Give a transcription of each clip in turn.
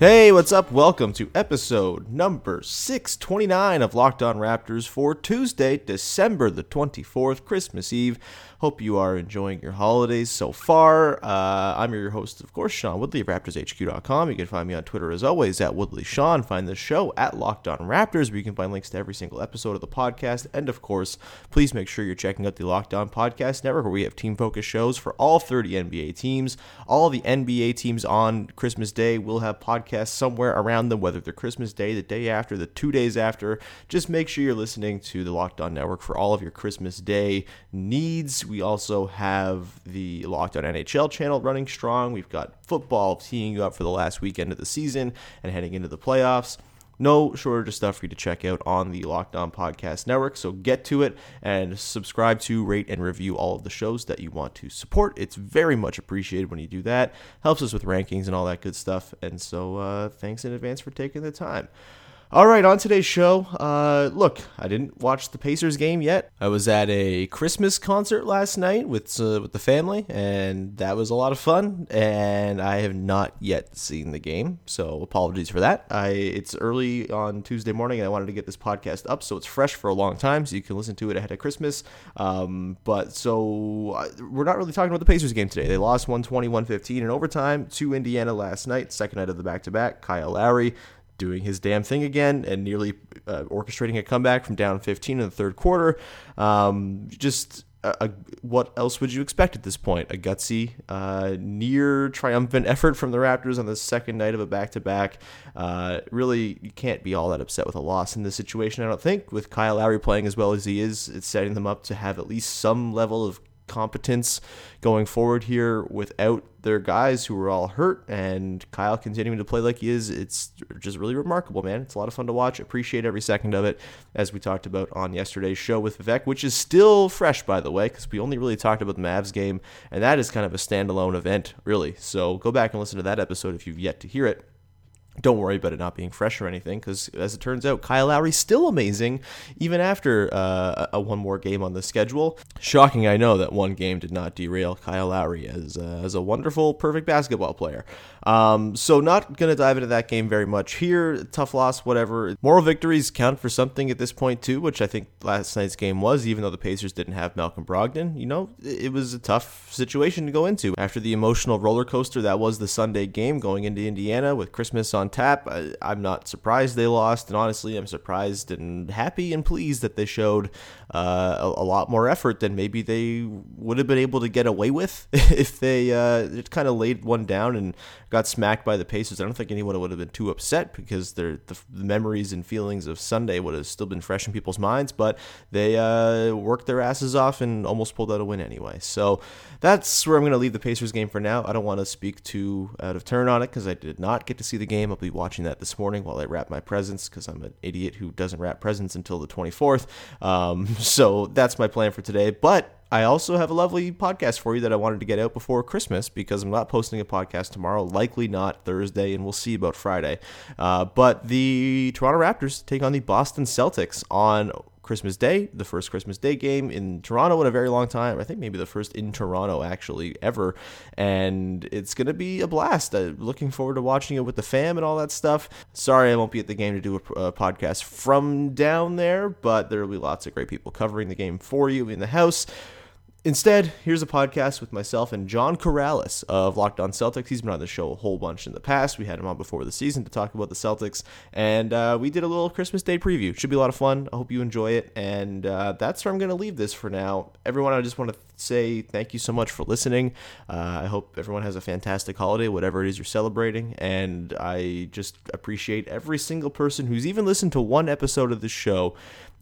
Hey, what's up? Welcome to episode number 629 of Locked On Raptors for Tuesday, December the 24th, Christmas Eve. Hope you are enjoying your holidays so far. Uh, I'm your host, of course, Sean Woodley of RaptorsHQ.com. You can find me on Twitter as always at Woodley Sean. Find the show at Locked On Raptors, where you can find links to every single episode of the podcast. And of course, please make sure you're checking out the Locked On Podcast Network, where we have team focused shows for all 30 NBA teams. All the NBA teams on Christmas Day will have podcasts somewhere around them, whether they're Christmas Day, the day after, the two days after. Just make sure you're listening to the Locked On Network for all of your Christmas Day needs. We also have the Locked On NHL channel running strong. We've got football teeing you up for the last weekend of the season and heading into the playoffs. No shortage of stuff for you to check out on the Locked On Podcast Network. So get to it and subscribe to, rate, and review all of the shows that you want to support. It's very much appreciated when you do that. Helps us with rankings and all that good stuff. And so uh, thanks in advance for taking the time. All right, on today's show, uh, look, I didn't watch the Pacers game yet. I was at a Christmas concert last night with uh, with the family, and that was a lot of fun. And I have not yet seen the game, so apologies for that. I it's early on Tuesday morning, and I wanted to get this podcast up so it's fresh for a long time, so you can listen to it ahead of Christmas. Um, but so uh, we're not really talking about the Pacers game today. They lost 120-115 in overtime to Indiana last night, second night of the back to back. Kyle Lowry doing his damn thing again and nearly uh, orchestrating a comeback from down 15 in the third quarter. Um, just a, a, what else would you expect at this point? A gutsy, uh, near triumphant effort from the Raptors on the second night of a back to back. Really, you can't be all that upset with a loss in this situation, I don't think. With Kyle Lowry playing as well as he is, it's setting them up to have at least some level of competence going forward here without their guys who were all hurt and Kyle continuing to play like he is. It's just really remarkable, man. It's a lot of fun to watch. Appreciate every second of it, as we talked about on yesterday's show with Vivek, which is still fresh, by the way, because we only really talked about the Mavs game, and that is kind of a standalone event, really. So go back and listen to that episode if you've yet to hear it don't worry about it not being fresh or anything because as it turns out kyle lowry's still amazing even after uh, a one more game on the schedule. Shocking i know that one game did not derail kyle lowry as, uh, as a wonderful perfect basketball player. Um, so not going to dive into that game very much here. Tough loss whatever. Moral victories count for something at this point too which i think last night's game was even though the pacers didn't have malcolm brogdon. You know it was a tough situation to go into. After the emotional roller coaster that was the sunday game going into indiana with christmas on tap. I, am not surprised they lost, and honestly, I'm surprised and happy and pleased that they showed uh, a, a, lot more effort than maybe they would have been able to get away with if they uh, kind of laid one down and got smacked by the Pacers. I don't think anyone would have been too upset because the, the memories and feelings of Sunday would have still been fresh in people's minds, but they uh, worked their asses off and almost pulled out a win anyway. So that's where I'm going to leave the Pacers game for now. I don't want to speak too out of turn on it because I did not get to see the game. Be watching that this morning while I wrap my presents because I'm an idiot who doesn't wrap presents until the 24th. Um, so that's my plan for today. But I also have a lovely podcast for you that I wanted to get out before Christmas because I'm not posting a podcast tomorrow, likely not Thursday, and we'll see about Friday. Uh, but the Toronto Raptors take on the Boston Celtics on Christmas Day, the first Christmas Day game in Toronto in a very long time. I think maybe the first in Toronto actually ever, and it's gonna be a blast. Uh, looking forward to watching it with the fam and all that stuff. Sorry, I won't be at the game to do a, a podcast from down there, but there will be lots of great people covering the game for you in the house. Instead, here's a podcast with myself and John Karalis of Locked On Celtics. He's been on the show a whole bunch in the past. We had him on before the season to talk about the Celtics, and uh, we did a little Christmas Day preview. Should be a lot of fun. I hope you enjoy it, and uh, that's where I'm going to leave this for now. Everyone, I just want to say thank you so much for listening. Uh, I hope everyone has a fantastic holiday, whatever it is you're celebrating, and I just appreciate every single person who's even listened to one episode of the show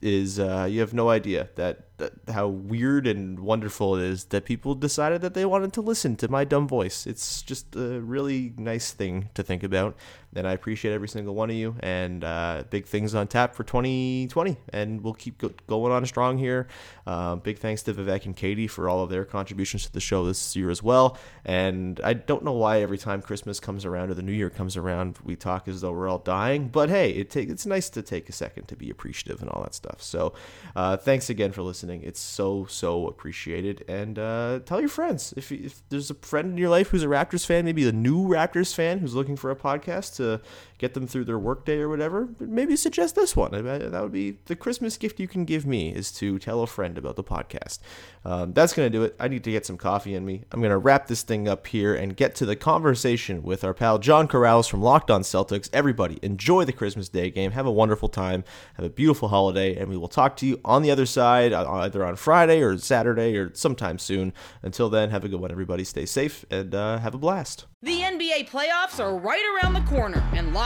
is uh, you have no idea that, how weird and wonderful it is that people decided that they wanted to listen to my dumb voice. It's just a really nice thing to think about, and I appreciate every single one of you. And uh, big things on tap for 2020, and we'll keep go- going on strong here. Uh, big thanks to Vivek and Katie for all of their contributions to the show this year as well. And I don't know why every time Christmas comes around or the New Year comes around, we talk as though we're all dying. But hey, it take, it's nice to take a second to be appreciative and all that stuff. So uh, thanks again for listening. It's so so appreciated. And uh, tell your friends if if there's a friend in your life who's a Raptors fan, maybe a new Raptors fan who's looking for a podcast to get them through their workday or whatever. Maybe suggest this one. That would be the Christmas gift you can give me is to tell a friend about the podcast. Um, that's gonna do it. I need to get some coffee in me. I'm gonna wrap this thing up here and get to the conversation with our pal John Karalis from Locked On Celtics. Everybody, enjoy the Christmas Day game. Have a wonderful time. Have a beautiful holiday, and we will talk to you on the other side, uh, either on Friday or Saturday or sometime soon. Until then, have a good one, everybody. Stay safe and uh, have a blast. The NBA playoffs are right around the corner, and Locked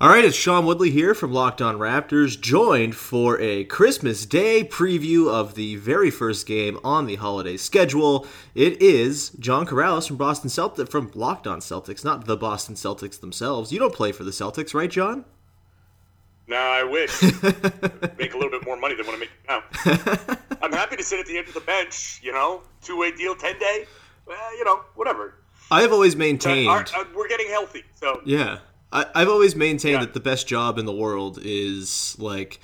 All right, it's Sean Woodley here from Locked On Raptors, joined for a Christmas Day preview of the very first game on the holiday schedule. It is John Karalis from Boston Celtics from Locked On Celtics, not the Boston Celtics themselves. You don't play for the Celtics, right, John? No, I wish. make a little bit more money than what I make now. I'm happy to sit at the end of the bench, you know, two way deal, 10 day. Well, you know, whatever. I have always maintained. Our, our, uh, uh, we're getting healthy, so. Yeah. I, have always maintained yeah. that the best job in the world is like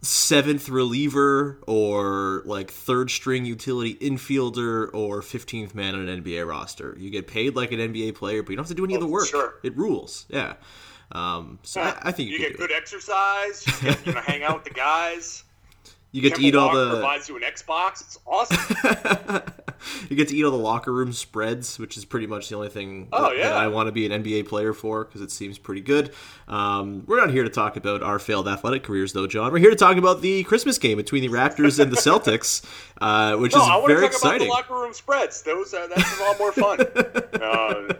seventh reliever or like third string utility infielder or 15th man on an NBA roster. You get paid like an NBA player, but you don't have to do any oh, of the work. Sure. It rules. Yeah. Um, so yeah. I, I, think you, you get good exercise. You get you know hang out with the guys. You get to eat all the provides you an Xbox. It's awesome. you get to eat all the locker room spreads, which is pretty much the only thing oh, that, yeah. that I want to be an NBA player for because it seems pretty good. Um, we're not here to talk about our failed athletic careers, though, John. We're here to talk about the Christmas game between the Raptors and the Celtics, uh, which no, is I very talk exciting. About the locker room spreads; those uh, that's a lot more fun. uh,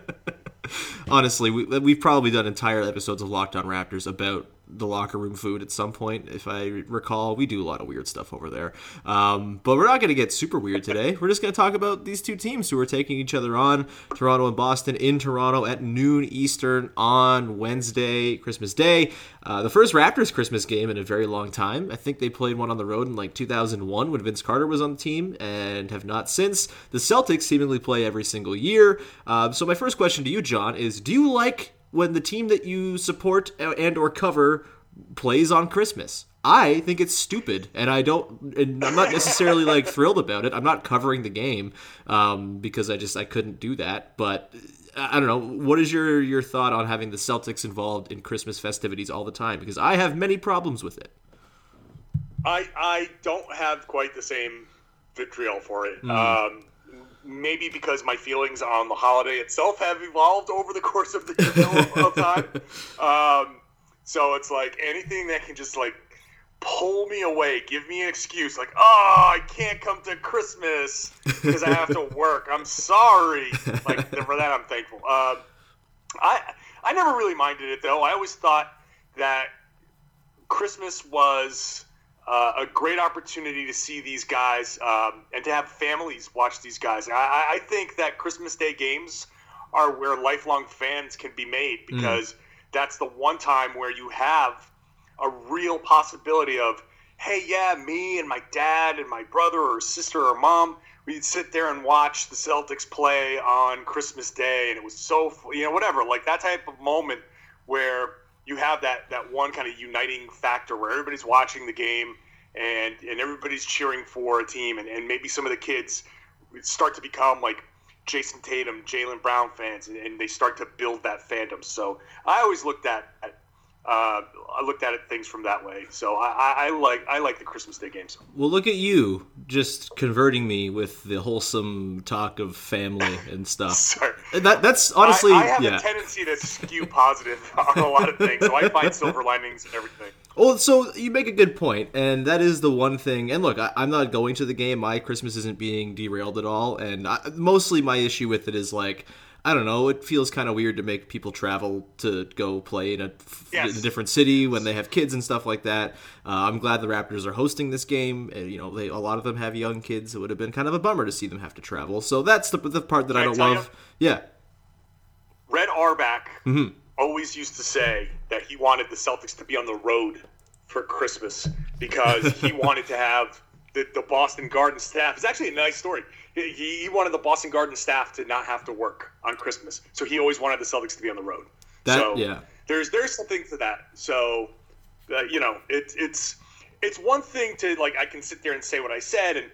Honestly, we, we've probably done entire episodes of Locked On Raptors about the locker room food at some point. If I recall, we do a lot of weird stuff over there. Um, but we're not going to get super weird today. We're just going to talk about these two teams who are taking each other on Toronto and Boston in Toronto at noon Eastern on Wednesday, Christmas Day. Uh, the first Raptors Christmas game in a very long time. I think they played one on the road in like 2001 when Vince Carter was on the team and have not since. The Celtics seemingly play every single year. Uh, so, my first question to you, John, is do you like when the team that you support and or cover plays on Christmas. I think it's stupid, and I don't. And I'm not necessarily like thrilled about it. I'm not covering the game um, because I just I couldn't do that. But I don't know. What is your your thought on having the Celtics involved in Christmas festivities all the time? Because I have many problems with it. I I don't have quite the same vitriol for it. Mm. Um, maybe because my feelings on the holiday itself have evolved over the course of the of time. Um, so it's like anything that can just like pull me away, give me an excuse, like, oh, I can't come to Christmas because I have to work. I'm sorry. Like for that, I'm thankful. Um, I I never really minded it though. I always thought that Christmas was uh, a great opportunity to see these guys um, and to have families watch these guys. I, I think that Christmas Day games are where lifelong fans can be made because that's the one time where you have a real possibility of, hey, yeah, me and my dad and my brother or sister or mom, we'd sit there and watch the Celtics play on Christmas Day, and it was so, you know, whatever, like that type of moment where have that that one kind of uniting factor where everybody's watching the game and and everybody's cheering for a team, and, and maybe some of the kids start to become like Jayson Tatum, Jaylen Brown fans, and, and they start to build that fandom. So I always looked at, at uh, I looked at it things from that way. So I, I, I like I like the Christmas Day games. Well, look at you just converting me with the wholesome talk of family and stuff. Sorry. That that's honestly, I, I have yeah. a tendency to skew positive on a lot of things, so I find silver linings in everything. Well, so you make a good point, and that is the one thing. And look, I, I'm not going to the game. My Christmas isn't being derailed at all, and I, mostly my issue with it is like. I don't know. It feels kind of weird to make people travel to go play in a, Yes. in a different city when they have kids and stuff like that. Uh, I'm glad the Raptors are hosting this game. And, you know, they, a lot of them have young kids. It would have been kind of a bummer to see them have to travel. So that's the, the part that I Can I don't tell love. Yeah. Red Auerbach Mm-hmm. always used to say that he wanted the Celtics to be on the road for Christmas because he wanted to have the, the Boston Garden staff. It's actually a nice story. He, he wanted the Boston Garden staff to not have to work on Christmas, so he always wanted the Celtics to be on the road. That- so yeah. there's there's something to that. So uh, you know, it's it's it's one thing to like I can sit there and say what I said, and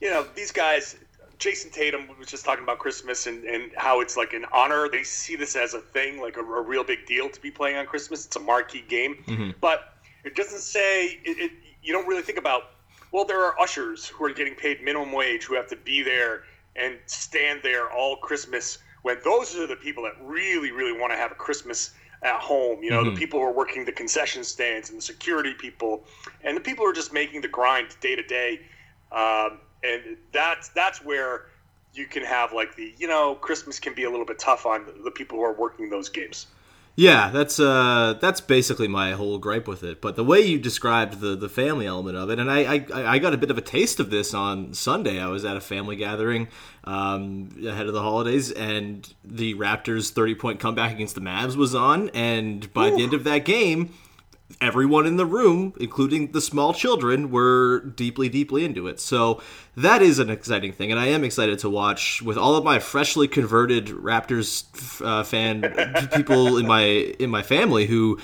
you know these guys. Jayson Tatum was just talking about Christmas and, and how it's like an honor. They see this as a thing, like a, a real big deal to be playing on Christmas. It's a marquee game, but it doesn't say it, it. You don't really think about. Well, there are ushers who are getting paid minimum wage who have to be there and stand there all Christmas. When those are the people that really, really want to have a Christmas at home. You know, the people who are working the concession stands and the security people, and the people who are just making the grind day to day. Um, and that's that's where you can have like the you know Christmas can be a little bit tough on the, the people who are working those games. Yeah, that's uh, that's basically my whole gripe with it. But the way you described the the family element of it, and I I, I got a bit of a taste of this on Sunday. I was at a family gathering um, ahead of the holidays, and the Raptors' thirty point comeback against the Mavs was on. And by the end of that game, everyone in the room, including the small children, were deeply, deeply into it. So that is an exciting thing, and I am excited to watch with all of my freshly converted Raptors uh, fan people in my in my family who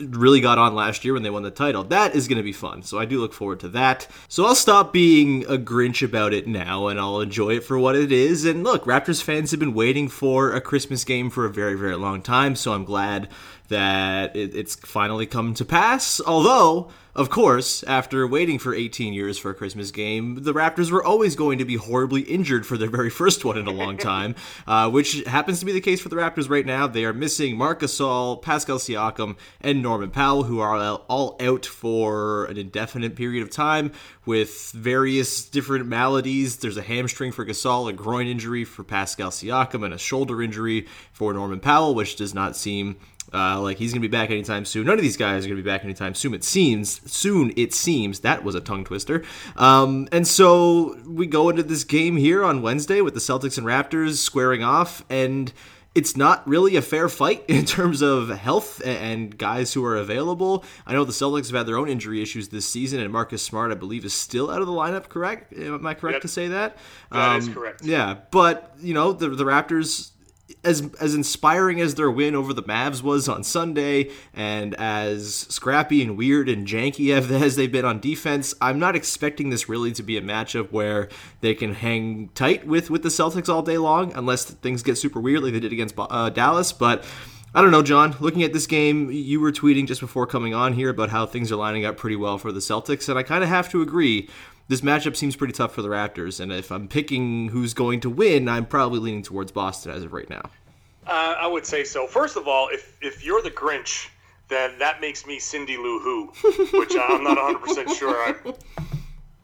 really got on last year when they won the title. That is going to be fun. So I do look forward to that. So I'll stop being a Grinch about it now and I'll enjoy it for what it is. And look, Raptors fans have been waiting for a Christmas game for a very, very long time. So I'm glad that it, it's finally come to pass. Although, of course, after waiting for 18 years for a Christmas game, the Raptors were always going to be horribly injured for their very first one in a long time, uh, which happens to be the case for the Raptors right now. They are missing Marc Gasol, Pascal Siakam, and Norman Powell, who are all- all out for an indefinite period of time with various different maladies. There's a hamstring for Gasol, a groin injury for Pascal Siakam, and a shoulder injury for Norman Powell, which does not seem uh, like he's gonna be back anytime soon. None of these guys are gonna be back anytime soon. It seems soon. It seems that was a tongue twister. Um, and so we go into this game here on Wednesday with the Celtics and Raptors squaring off, and it's not really a fair fight in terms of health and guys who are available. I know the Celtics have had their own injury issues this season, and Marcus Smart, I believe, is still out of the lineup. Correct? Am I correct Yep. to say that? That is Um, correct. Yeah, but you know the the Raptors as as inspiring as their win over the Mavs was on Sunday, and as scrappy and weird and janky as they've been on defense, I'm not expecting this really to be a matchup where they can hang tight with with the Celtics all day long, unless things get super weird like they did against uh, Dallas. But I don't know, John. Looking at this game, you were tweeting just before coming on here about how things are lining up pretty well for the Celtics, and I kind of have to agree. This matchup seems pretty tough for the Raptors, and if I'm picking who's going to win, I'm probably leaning towards Boston as of right now. Uh, I would say so. First of all, if if you're the Grinch, then that makes me Cindy Lou Who, which I'm not 100 percent sure I'm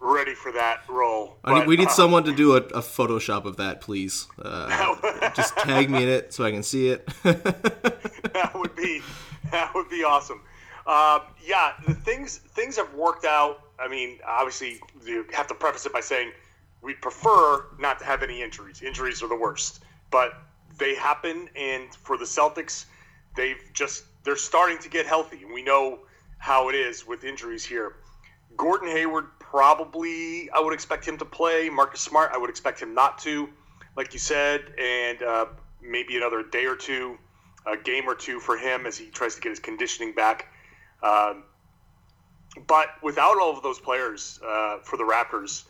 ready for that role. I But, we need uh, someone to do a, a Photoshop of that, please. Uh, just tag me in it so I can see it. that would be that would be awesome. Uh, yeah, the things things have worked out I mean, obviously, you have to preface it by saying we prefer not to have any injuries. Injuries are the worst, but they happen, and for the Celtics, they've just they're starting to get healthy. We know how it is with injuries here. Gordon Hayward probably I would expect him to play. Marcus Smart I would expect him not to, like you said, and uh, maybe another day or two, a game or two for him as he tries to get his conditioning back. Um, but without all of those players uh, for the Raptors,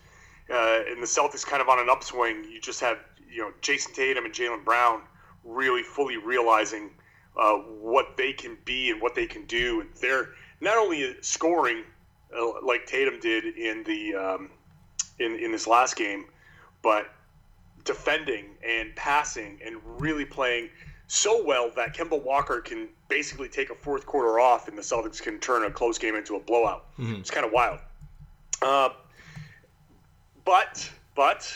uh, and the Celtics kind of on an upswing, you just have you know Jayson Tatum and Jaylen Brown really fully realizing uh, what they can be and what they can do. And they're not only scoring uh, like Tatum did in the um, in in this last game, but defending and passing and really playing so well that Kemba Walker can basically take a fourth quarter off and the Celtics can turn a close game into a blowout. Mm-hmm. It's kind of wild. Uh, but but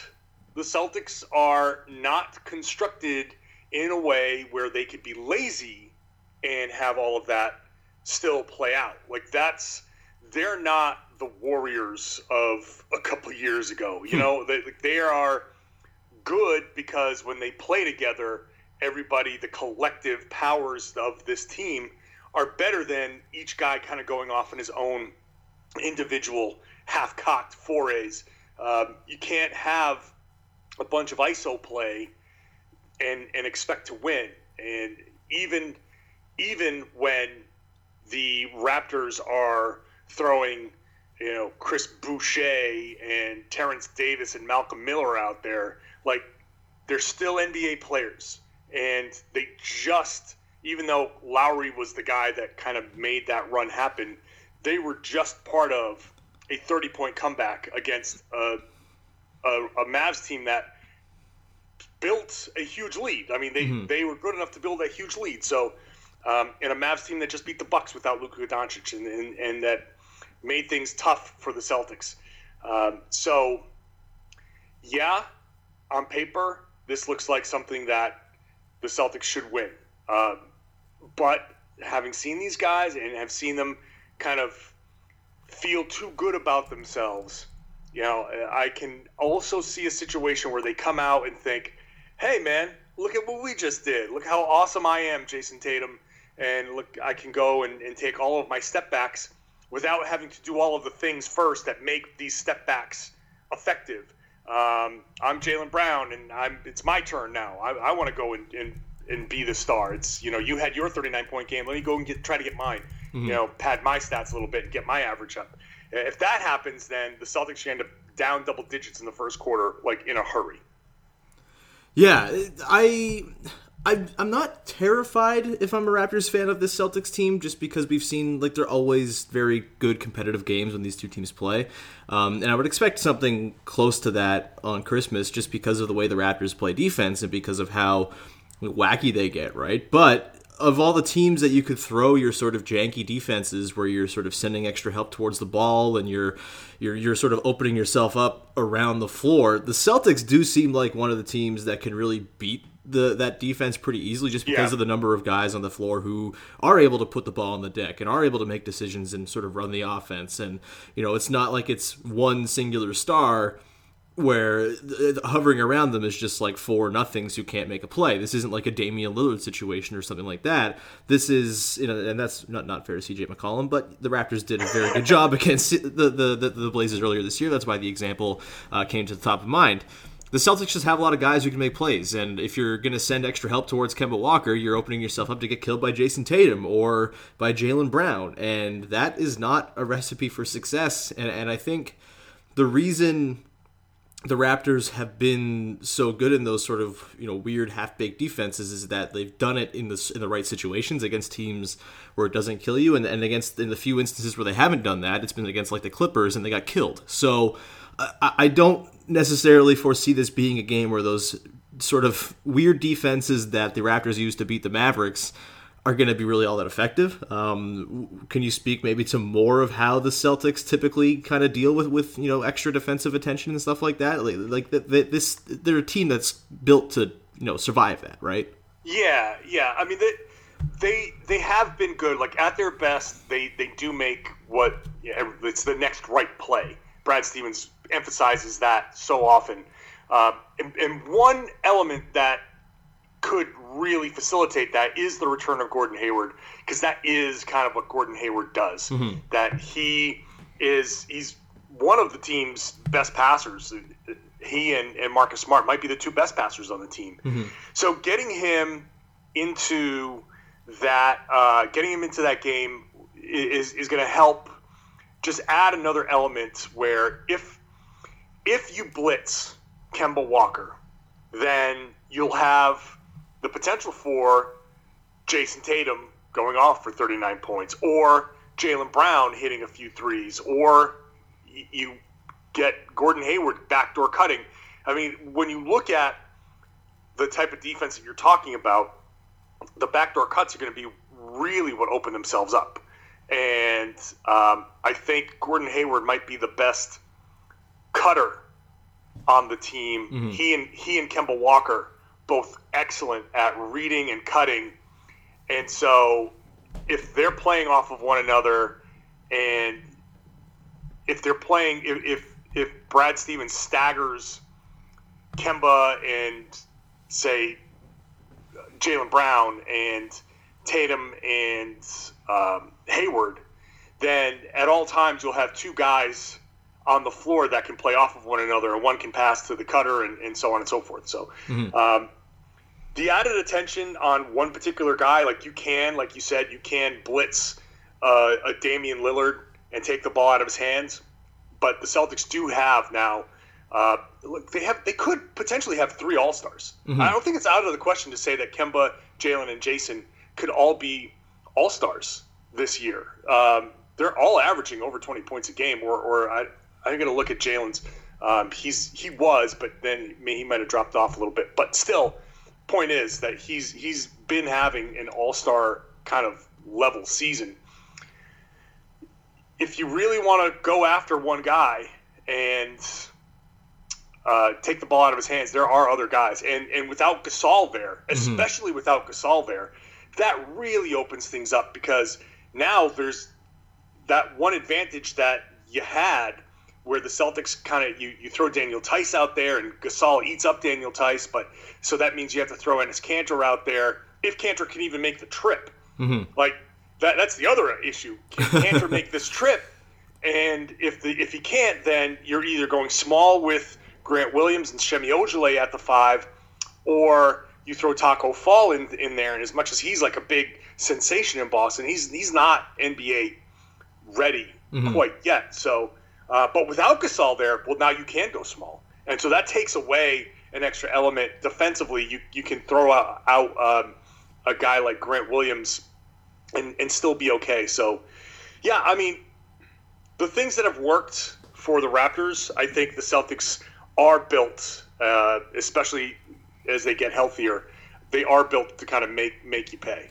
the Celtics are not constructed in a way where they could be lazy and have all of that still play out. Like that's they're not the Warriors of a couple years ago. You hmm. know, they, they are good because when they play together, everybody, the collective powers of this team are better than each guy kind of going off in his own individual half cocked forays. Um, you can't have a bunch of ISO play and, and expect to win. And even even when the Raptors are throwing, you know, Chris Boucher and Terrence Davis and Malcolm Miller out there, like they're still NBA players, and they just even though Lowry was the guy that kind of made that run happen, they were just part of a 30 point comeback against a, a, a Mavs team that built a huge lead. I mean, they, mm-hmm. they were good enough to build a huge lead. So, um, and a Mavs team that just beat the Bucks without Luka Doncic, and, and, and that made things tough for the Celtics. Um, so, yeah, on paper, this looks like something that the Celtics should win. Um, but having seen these guys and have seen them kind of feel too good about themselves, you know, I can also see a situation where they come out and think, hey, man, look at what we just did. Look how awesome I am, Jayson Tatum. And look, I can go and, and take all of my step backs without having to do all of the things first that make these step backs effective. Um, I'm Jaylen Brown, and I'm it's my turn now. I, I want to go and, and, and be the star. It's you know you had your 39 point game. Let me go and get try to get mine. Mm-hmm. You know, pad my stats a little bit and get my average up. If that happens, then the Celtics should end up down double digits in the first quarter, like in a hurry. Yeah, I I, I'm not terrified if I'm a Raptors fan of this Celtics team, just because we've seen like they're always very good competitive games when these two teams play, um, and I would expect something close to that on Christmas, just because of the way the Raptors play defense and because of how wacky they get, right? But of all the teams that you could throw your sort of janky defenses where you're sort of sending extra help towards the ball and you're you're you're sort of opening yourself up around the floor, the Celtics do seem like one of the teams that can really beat the that defense pretty easily just because yeah. of the number of guys on the floor who are able to put the ball on the deck and are able to make decisions and sort of run the offense and you know it's not like it's one singular star where hovering around them is just like four nothings who can't make a play. This isn't like a Damian Lillard situation or something like that. This is, you know, and that's not not fair to CJ McCollum, but the Raptors did a very good job against the the, the, the Blazers earlier this year. That's why the example uh, came to the top of mind the Celtics just have a lot of guys who can make plays, and if you're going to send extra help towards Kemba Walker, you're opening yourself up to get killed by Jayson Tatum or by Jaylen Brown, and that is not a recipe for success. And, and I think the reason the Raptors have been so good in those sort of you know weird half baked defenses is that they've done it in the in the right situations against teams where it doesn't kill you, and, and against in the few instances where they haven't done that, it's been against like the Clippers and they got killed. So I, I don't necessarily foresee this being a game where those sort of weird defenses that the Raptors used to beat the Mavericks are going to be really all that effective. Um, can you speak maybe to more of how the Celtics typically kind of deal with with you know extra defensive attention and stuff like that? Like, like the, the, this, they're a team that's built to you know survive that, right? Yeah, yeah. I mean, the, they they have been good. Like at their best, they they do make what yeah, it's the next right play. Brad Stevens emphasizes that so often. Uh, and, and one element that could really facilitate that is the return of Gordon Hayward because that is kind of what Gordon Hayward does. That he is he's one of the team's best passers. He and, and Marcus Smart might be the two best passers on the team. So getting him into that, uh, getting him into that game is is going to help just add another element where if if you blitz Kemba Walker, then you'll have the potential for Jayson Tatum going off for 39 points, or Jaylen Brown hitting a few threes, or you get Gordon Hayward backdoor cutting. I mean, when you look at the type of defense that you're talking about, the backdoor cuts are going to be really what open themselves up. And um, I think Gordon Hayward might be the best cutter on the team. He and he and Kemba Walker both excellent at reading and cutting. And so if they're playing off of one another and if they're playing if if, if Brad Stevens staggers Kemba and say Jaylen Brown and Tatum and um, Hayward, then at all times you'll have two guys on the floor that can play off of one another, and one can pass to the cutter, and, and so on and so forth. So, um, the added attention on one particular guy, like you can, like you said, you can blitz uh, a Damian Lillard and take the ball out of his hands, but the Celtics do have now. Uh, look, they have they could potentially have three All Stars. I don't think it's out of the question to say that Kemba, Jaylen, and Jayson could all be All Stars this year. Um, they're all averaging over 20 points a game, or, or I, I'm going to look at Jaylen's. Um, he's he was, but then he might have dropped off a little bit. But still, point is that he's he's been having an All Star kind of level season. If you really want to go after one guy and uh, take the ball out of his hands. There are other guys, and and without Gasol there, especially without Gasol there, that really opens things up because now there's that one advantage that you had where the Celtics kind of you, you throw Daniel Theis out there and Gasol eats up Daniel Theis, but so that means you have to throw Enes Kanter out there if Kanter can even make the trip. Mm-hmm. Like that that's the other issue. Can Kanter make this trip? And if the if he can't, then you're either going small with Grant Williams and Semi Ojeleye at the five, or you throw Tacko Fall in in there. And as much as he's like a big sensation in Boston, he's he's not NBA ready quite yet. So, uh, but without Gasol there, well, now you can go small, and so that takes away an extra element defensively. You you can throw out, out um, a guy like Grant Williams and and still be okay. So, yeah, I mean, the things that have worked for the Raptors, I think the Celtics are built, uh, especially as they get healthier. They are built to kind of make make you pay.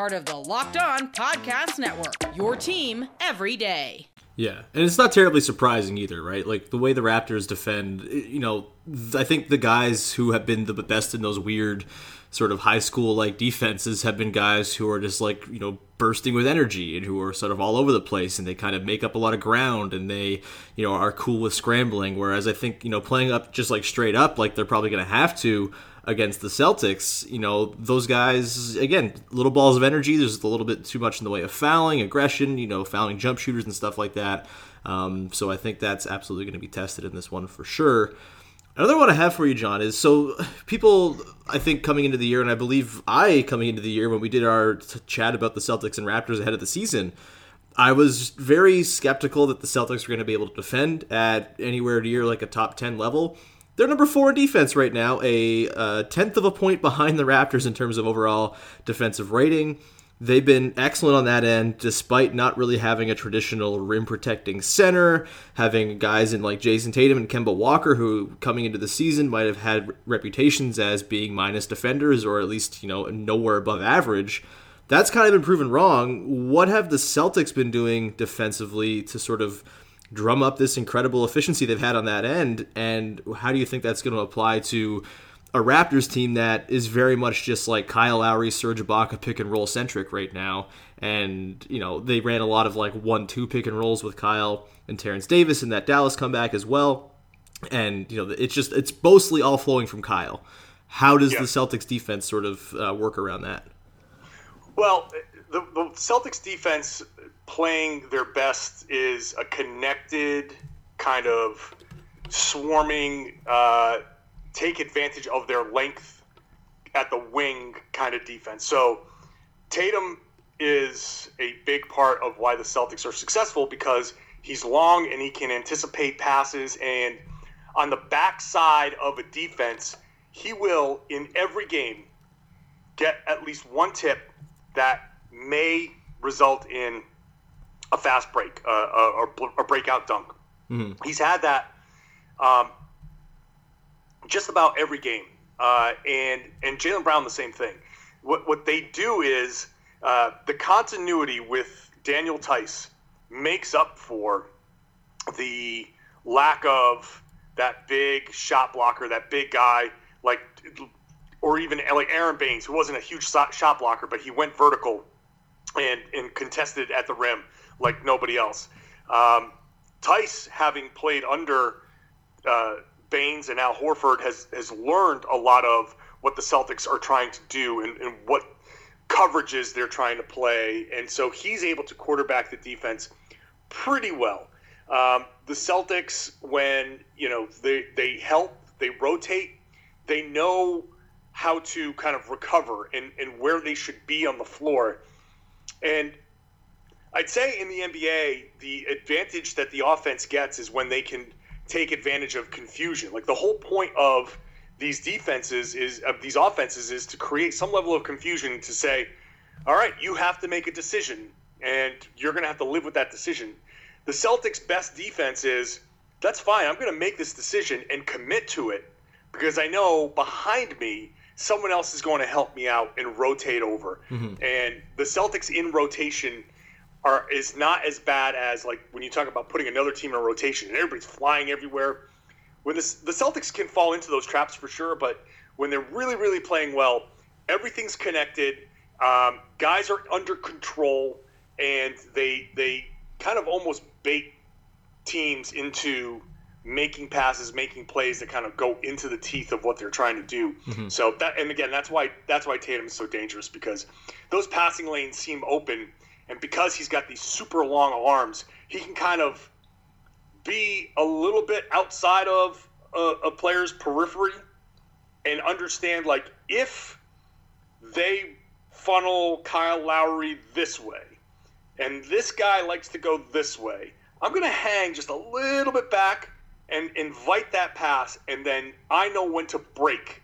Part of the Locked On Podcast Network, your team every day. Yeah, and it's not terribly surprising either, right? Like the way the Raptors defend, you know, I think the guys who have been the best in those weird sort of high school like defenses have been guys who are just like, you know, bursting with energy and who are sort of all over the place and they kind of make up a lot of ground and they, you know, are cool with scrambling whereas I think, you know, playing up just like straight up like they're probably going to have to against the Celtics, you know, those guys again, little balls of energy. There's a little bit too much in the way of fouling, aggression, you know, fouling jump shooters and stuff like that. Um, so I think that's absolutely going to be tested in this one for sure. Another one I have for you, John, is so people, I think, coming into the year, and I believe I coming into the year when we did our t- chat about the Celtics and Raptors ahead of the season, I was very skeptical that the Celtics were going to be able to defend at anywhere near like a top 10 level. They're number four in defense right now, a uh, tenth of a point behind the Raptors in terms of overall defensive rating. They've been excellent on that end, despite not really having a traditional rim protecting center, having guys in like Jayson Tatum and Kemba Walker, who coming into the season might have had reputations as being minus defenders or at least, you know, nowhere above average. That's kind of been proven wrong. What have the Celtics been doing defensively to sort of drum up this incredible efficiency they've had on that end? And how do you think that's going to apply to a Raptors team that is very much just like Kyle Lowry, Serge Ibaka pick and roll centric right now. And, you know, they ran a lot of like one two pick and rolls with Kyle and Terrence Davis in that Dallas comeback as well. And, you know, it's just, it's mostly all flowing from Kyle. How does Yeah. the Celtics defense sort of uh, work around that? Well, the, the Celtics defense playing their best is a connected kind of swarming, uh, take advantage of their length at the wing kind of defense. So Tatum is a big part of why the Celtics are successful because he's long and he can anticipate passes. And on the backside of a defense, he will, in every game, get at least one tip that may result in a fast break, uh, a, a breakout dunk. He's had that um, just about every game, uh, and and Jaylen Brown the same thing. What what they do is uh, the continuity with Daniel Theis makes up for the lack of that big shot blocker, that big guy like, or even like Aron Baynes, who wasn't a huge shot shot blocker, but he went vertical and and contested at the rim like nobody else. Um, Theis, having played under uh, Baynes and Al Horford, has has learned a lot of what the Celtics are trying to do and, and what coverages they're trying to play, and so he's able to quarterback the defense pretty well. Um, the Celtics, when you know they they help, they rotate, they know how to kind of recover and, and where they should be on the floor. And I'd say in the NBA, the advantage that the offense gets is when they can take advantage of confusion. Like the whole point of these defenses is of these offenses is to create some level of confusion to say, all right, you have to make a decision and you're going to have to live with that decision. The Celtics' best defense is that's fine. I'm going to make this decision and commit to it because I know behind me someone else is going to help me out and rotate over. Mm-hmm. And the Celtics in rotation are is not as bad as like when you talk about putting another team in a rotation and everybody's flying everywhere. When this, the Celtics can fall into those traps for sure, but when they're really really playing well, everything's connected. Um, guys are under control, and they they kind of almost bait teams into making passes, making plays that kind of go into the teeth of what they're trying to do. So that, and again, that's why that's why Tatum is so dangerous because those passing lanes seem open, and because he's got these super long arms, he can kind of be a little bit outside of a, a player's periphery and understand like if they funnel Kyle Lowry this way, and this guy likes to go this way. I'm going to hang just a little bit back and invite that pass, and then I know when to break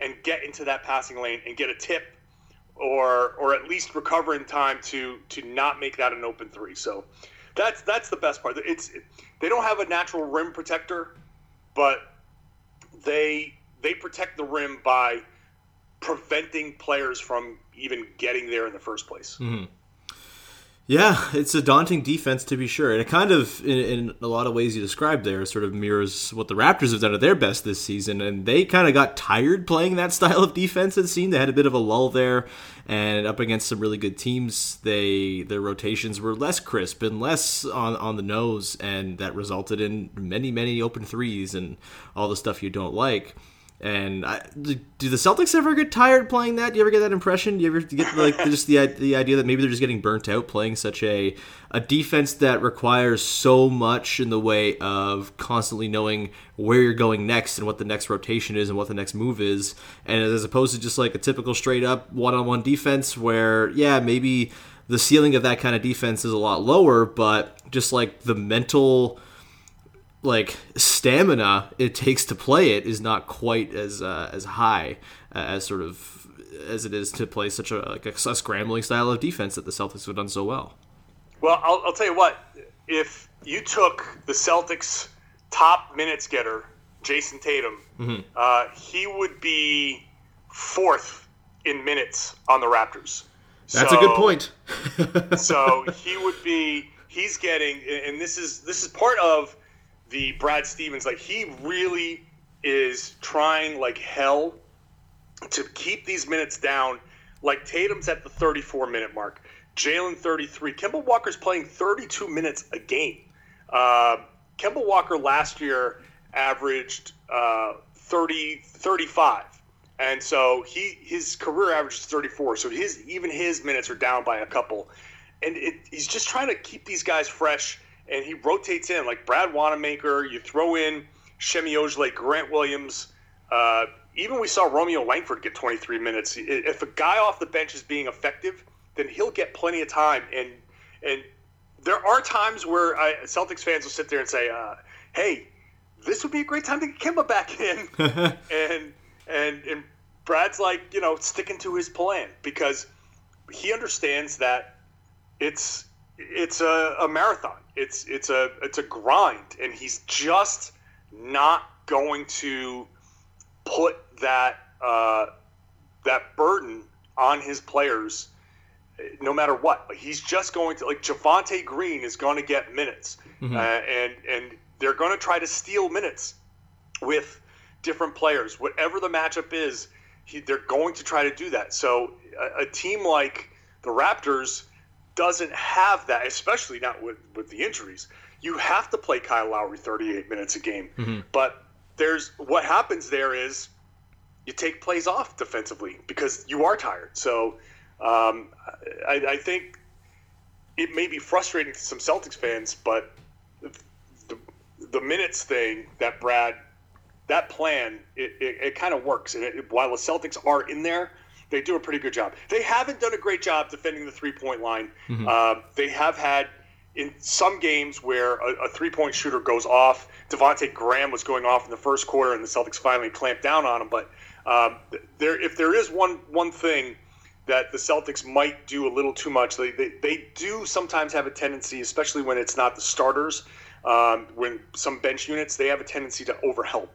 and get into that passing lane and get a tip, or or at least recover in time to to not make that an open three. So that's that's the best part. It's they don't have a natural rim protector, but they they protect the rim by preventing players from even getting there in the first place. Mm-hmm. Yeah, it's a daunting defense to be sure, and it kind of, in, in a lot of ways you described there, sort of mirrors what the Raptors have done at their best this season. And they kind of got tired playing that style of defense. It seemed they had a bit of a lull there, and up against some really good teams, they their rotations were less crisp and less on on the nose, and that resulted in many many open threes and all the stuff you don't like. And I, do the Celtics ever get tired playing that? Do you ever get that impression? Do you ever get like just the the idea that maybe they're just getting burnt out playing such a a defense that requires so much in the way of constantly knowing where you're going next and what the next rotation is and what the next move is, and as opposed to just like a typical straight up one on one defense where yeah maybe the ceiling of that kind of defense is a lot lower, but just like the mental like stamina it takes to play it is not quite as uh, as high uh, as sort of as it is to play such a like a, a scrambling style of defense that the Celtics have done so well. Well, I'll, I'll tell you what. If you took the Celtics' top minutes getter, Jayson Tatum, Mm-hmm. uh, he would be fourth in minutes on the Raptors. That's So- a good point. so he would be he's getting and this is this is part of the Brad Stevens like he really is trying like hell to keep these minutes down. Like Tatum's at the 34 minute mark. Jaylen 33 Kemba Walker's playing 32 minutes a game. Uh, Kemba Walker last year averaged uh, 30 35 and so he his career average is 34 so his even his minutes are down by a couple. And it, he's just trying to keep these guys fresh and he rotates in like brad wanamaker you throw in Semi Ojeleye, grant williams uh, even we saw romeo langford get 23 minutes if a guy off the bench is being effective then he'll get plenty of time and and there are times where I, celtics fans will sit there and say uh, hey this would be a great time to get Kemba back in. and and and Brad's like, you know, sticking to his plan because he understands that it's it's a, a marathon. It's it's a it's a grind, and he's just not going to put that uh, that burden on his players no matter what. Like he's just going to like Javonte Green is going to get minutes, uh, and and they're going to try to steal minutes with different players. Whatever the matchup is, he, they're going to try to do that. So a, a team like the Raptors doesn't have that, especially not with with the injuries. You have to play Kyle Lowry 38 minutes a game, but there's what happens there is you take plays off defensively because you are tired. So um, I, I think it may be frustrating to some Celtics fans, but the, the minutes thing that Brad, that plan, it, it, it kind of works. And it, while the Celtics are in there, they do a pretty good job. They haven't done a great job defending the three point line. Uh, they have had in some games where a, a three point shooter goes off. Devonte Graham was going off in the first quarter, and the Celtics finally clamped down on him. But um, there, if there is one one thing that the Celtics might do a little too much, they, they, they do sometimes have a tendency, especially when it's not the starters, um, when some bench units, they have a tendency to overhelp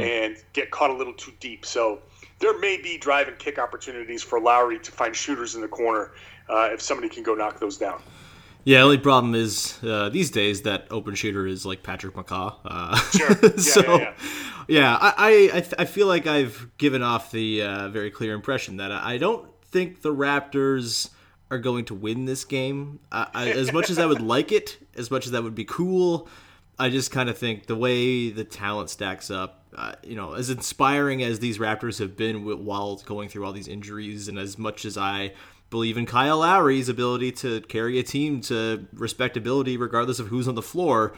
and get caught a little too deep. So there may be drive and kick opportunities for Lowry to find shooters in the corner uh, if somebody can go knock those down. Yeah, only problem is uh, these days that open shooter is like Patrick McCaw. Uh, Sure. Yeah, so, yeah, yeah. yeah, I I, I, feel like I've given off the uh, very clear impression that I don't think the Raptors are going to win this game. I, I, as much as I would like it, as much as that would be cool, I just kind of think the way the talent stacks up, uh, you know, as inspiring as these Raptors have been while going through all these injuries, and as much as I believe in Kyle Lowry's ability to carry a team to respectability, regardless of who's on the floor,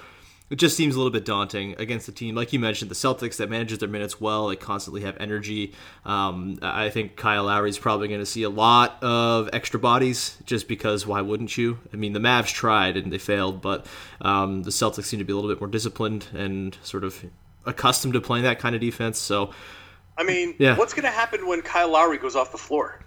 it just seems a little bit daunting against the team like you mentioned, the Celtics that manages their minutes well. They constantly have energy. Um, I think Kyle Lowry's probably going to see a lot of extra bodies, just because why wouldn't you? I mean, the Mavs tried and they failed, but um, the Celtics seem to be a little bit more disciplined and sort of accustomed to playing that kind of defense. So. I mean, Yeah. what's going to happen when Kyle Lowry goes off the floor?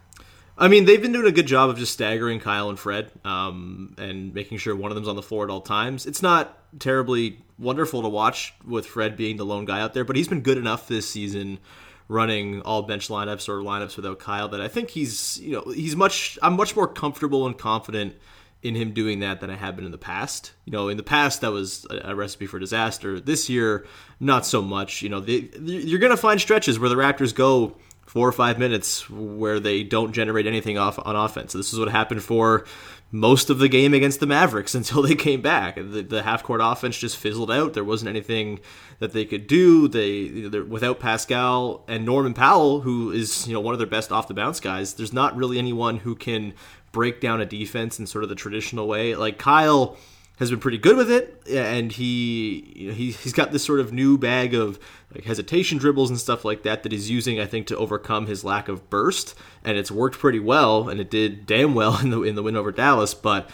I mean, they've been doing a good job of just staggering Kyle and Fred um, and making sure one of them's on the floor at all times. It's not terribly wonderful to watch with Fred being the lone guy out there, but he's been good enough this season running all bench lineups or lineups without Kyle that I think he's, you know, he's much, I'm much more comfortable and confident in him doing that than I have been in the past. You know, in the past that was a, recipe for disaster. This year, not so much. You know, they, you're going to find stretches where the Raptors go four or five minutes where they don't generate anything off on offense. This is what happened for most of the game against the Mavericks until they came back. The, the half court offense just fizzled out. There wasn't anything that they could do. They without Pascal and Norman Powell, who is you know one of their best off the bounce guys. There's not really anyone who can break down a defense in sort of the traditional way. Like Kyle has been pretty good with it, and he you know, he he's got this sort of new bag of like hesitation dribbles and stuff like that that he's using, I think, to overcome his lack of burst, and it's worked pretty well, and it did damn well in the in the win over Dallas. But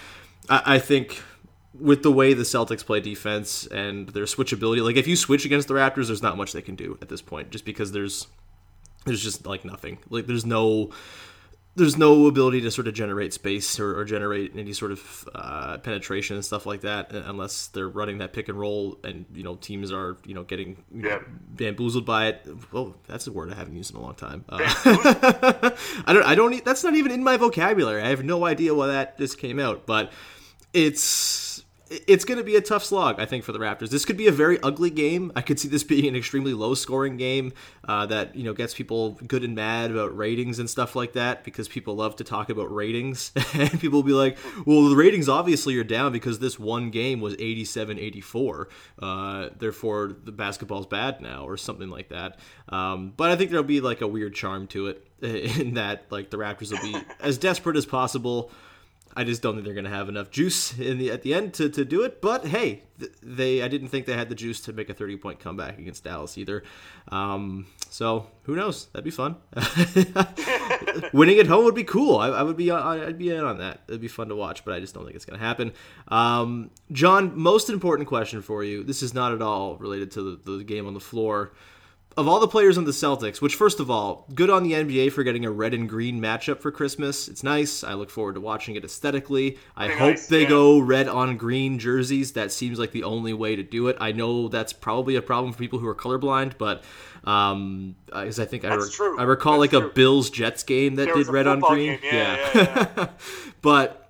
I, I think with the way the Celtics play defense and their switchability, like if you switch against the Raptors, there's not much they can do at this point, just because there's there's just like nothing. Like there's no there's no ability to sort of generate space or, or generate any sort of uh, penetration and stuff like that unless they're running that pick and roll and you know teams are you know getting you Yeah. know, bamboozled by it. Well, that's a word I haven't used in a long time. Uh, I don't. I don't. That's not even in my vocabulary. I have no idea why that just came out, but it's it's going to be a tough slog, I think, for the Raptors. This could be a very ugly game. I could see this being an extremely low-scoring game uh, that you know gets people good and mad about ratings and stuff like that because people love to talk about ratings, and people will be like, "Well, the ratings obviously are down because this one game was 87-84. Uh, therefore, the basketball's bad now, or something like that." Um, but I think there'll be like a weird charm to it in that like the Raptors will be as desperate as possible. I just don't think they're going to have enough juice in the at the end to, to do it. But hey, th- they I didn't think they had the juice to make a 30 point comeback against Dallas either. Um, so who knows? That'd be fun. Winning at home would be cool. I, I would be I'd be in on that. It'd be fun to watch, but I just don't think it's going to happen. Um, John, most important question for you. This is not at all related to the, the game on the floor of all the players on the Celtics, which first of all, good on the NBA for getting a red and green matchup for Christmas. It's nice. I look forward to watching it aesthetically. I Very hope nice, they yeah. go red on green jerseys. That seems like the only way to do it. I know that's probably a problem for people who are colorblind, but um, because I think I, true. I recall That's like a. Bills Jets game that There did red on green. game, yeah, yeah, yeah. but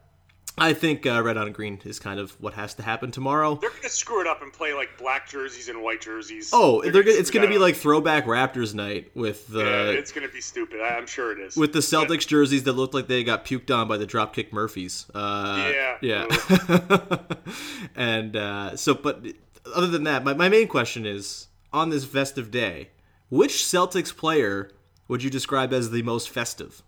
I think uh, red on green is kind of what has to happen tomorrow. They're gonna screw it up and play like black jerseys and white jerseys. Oh, they're, gonna, it's going to be up. like throwback Raptors night with the Yeah, it's gonna be stupid. I- I'm sure it is. with the Celtics jerseys that looked like they got puked on by the Dropkick Murphys. Uh, Yeah. yeah. and uh, so, but other than that, my, my main question is on this festive day, which Celtics player would you describe as the most festive?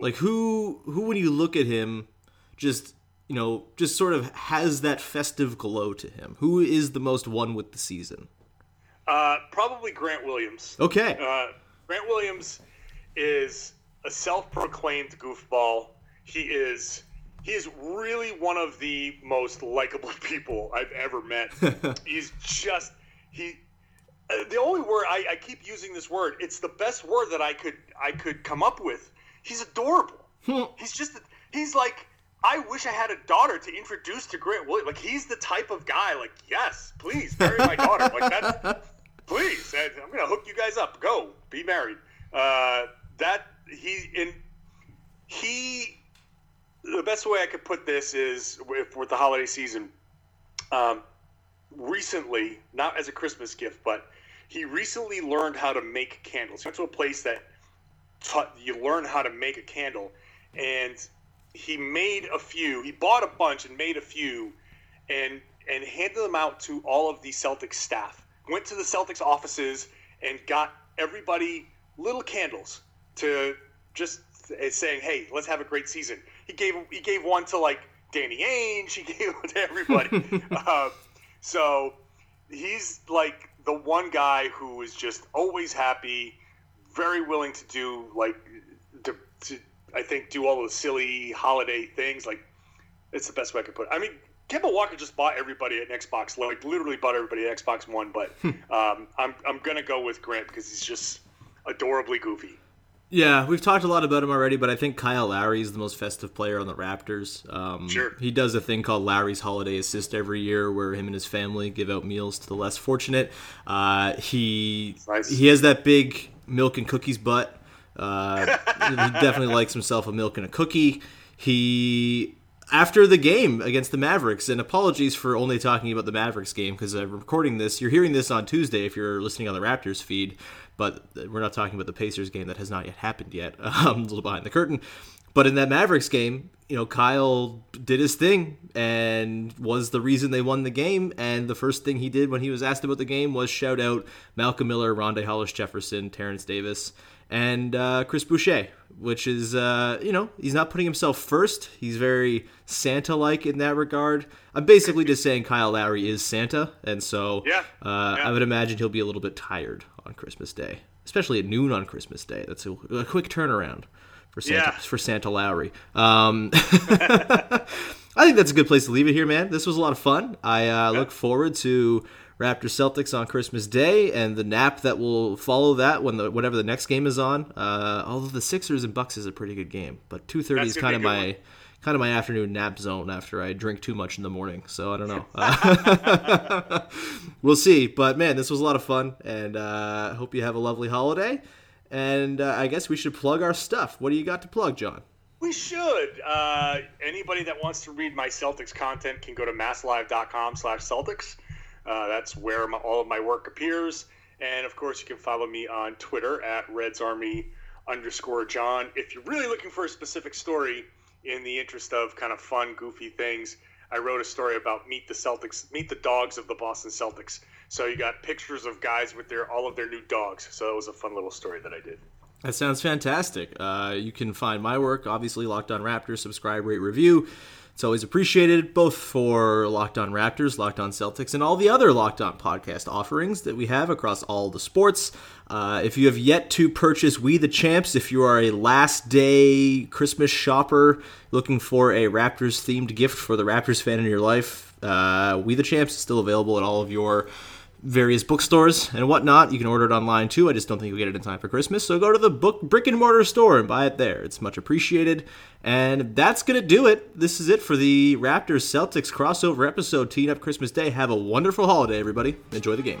Like who who when you look at him, just you know, just sort of has that festive glow to him. Who is the most one with the season? Uh, probably Grant Williams. Okay. Uh, Grant Williams is a self-proclaimed goofball. He is he is really one of the most likable people I've ever met. He's just he. uh, The only word I, I keep using this word. It's the best word that I could I could come up with. He's adorable. he's just he's like I wish I had a daughter to introduce to Grant Williams. Like he's the type of guy. Like yes, please marry my daughter. Like that. Please, I'm gonna hook you guys up. Go be married. Uh, that he in he. The best way I could put this is with, with the holiday season. Um, recently, not as a Christmas gift, but he recently learned how to make candles. He went to a place that taught you learn how to make a candle, and he made a few. He bought a bunch and made a few, and and handed them out to all of the Celtics staff. Went to the Celtics offices and got everybody little candles to just saying, "Hey, let's have a great season." He gave he gave one to like Danny Ainge. He gave one to everybody. uh, so he's like the one guy who is just always happy, very willing to do like to, to I think do all the silly holiday things. Like it's the best way I could put it. I mean, Kemba Walker just bought everybody an Xbox, like literally bought everybody an Xbox One. But um, I'm I'm gonna go with Grant because he's just adorably goofy. Yeah, we've talked a lot about him already, but I think Kyle Lowry is the most festive player on the Raptors. Um, Sure. He does a thing called Lowry's Holiday Assist every year, where him and his family give out meals to the less fortunate. Uh, he Nice. he has that big milk and cookies butt. Uh, he definitely likes himself a milk and a cookie. He after the game against the Mavericks, and apologies for only talking about the Mavericks game because I'm recording this. You're hearing this on Tuesday if you're listening on the Raptors feed, but we're not talking about the Pacers game that has not yet happened yet. Um, a little behind the curtain. But in that Mavericks game, you know, Kyle did his thing and was the reason they won the game. And the first thing he did when he was asked about the game was shout out Malcolm Miller, Rondae Hollis Jefferson, Terrence Davis, and uh, Chris Boucher, which is, uh, you know, he's not putting himself first. He's very Santa like in that regard. I'm basically just saying Kyle Lowry is Santa. And so Yeah, uh, yeah. I would imagine he'll be a little bit tired on Christmas Day, especially at noon on Christmas Day. That's a, a quick turnaround for Santa Yeah. for Santa Lowry. Um, I think that's a good place to leave it here, man. This was a lot of fun. I uh, look forward to Raptors Celtics on Christmas Day, and the nap that will follow that when the whatever the next game is on. Uh, although the Sixers and Bucks is a pretty good game, but two thirty is kind of my one. kind of my afternoon nap zone after I drink too much in the morning. So I don't know. Uh, we'll see. But man, this was a lot of fun, and uh, hope you have a lovely holiday. And uh, I guess we should plug our stuff. What do you got to plug, John? We should. Uh, anybody that wants to read my Celtics content can go to masslive.com slash Celtics. Uh, that's where my, all of my work appears. And of course, you can follow me on Twitter at Reds Army underscore John. If you're really looking for a specific story in the interest of kind of fun, goofy things, I wrote a story about meet the Celtics, meet the dogs of the Boston Celtics. So you got pictures of guys with their all of their new dogs. So that was a fun little story that I did. That sounds fantastic. Uh, you can find my work, obviously, Locked On Raptors, subscribe, rate, review. It's always appreciated, both for Locked On Raptors, Locked On Celtics, and all the other Locked On podcast offerings that we have across all the sports. Uh, if you have yet to purchase We the Champs, if you are a last day Christmas shopper looking for a Raptors themed gift for the Raptors fan in your life, uh, We the Champs is still available at all of your various bookstores and whatnot. You can order it online too. I just don't think you'll get it in time for Christmas. So go to the book brick and mortar store and buy it there. It's much appreciated. And that's gonna do it. This is it for the Raptors Celtics crossover episode, teeing up Christmas Day. Have a wonderful holiday, everybody. Enjoy the game.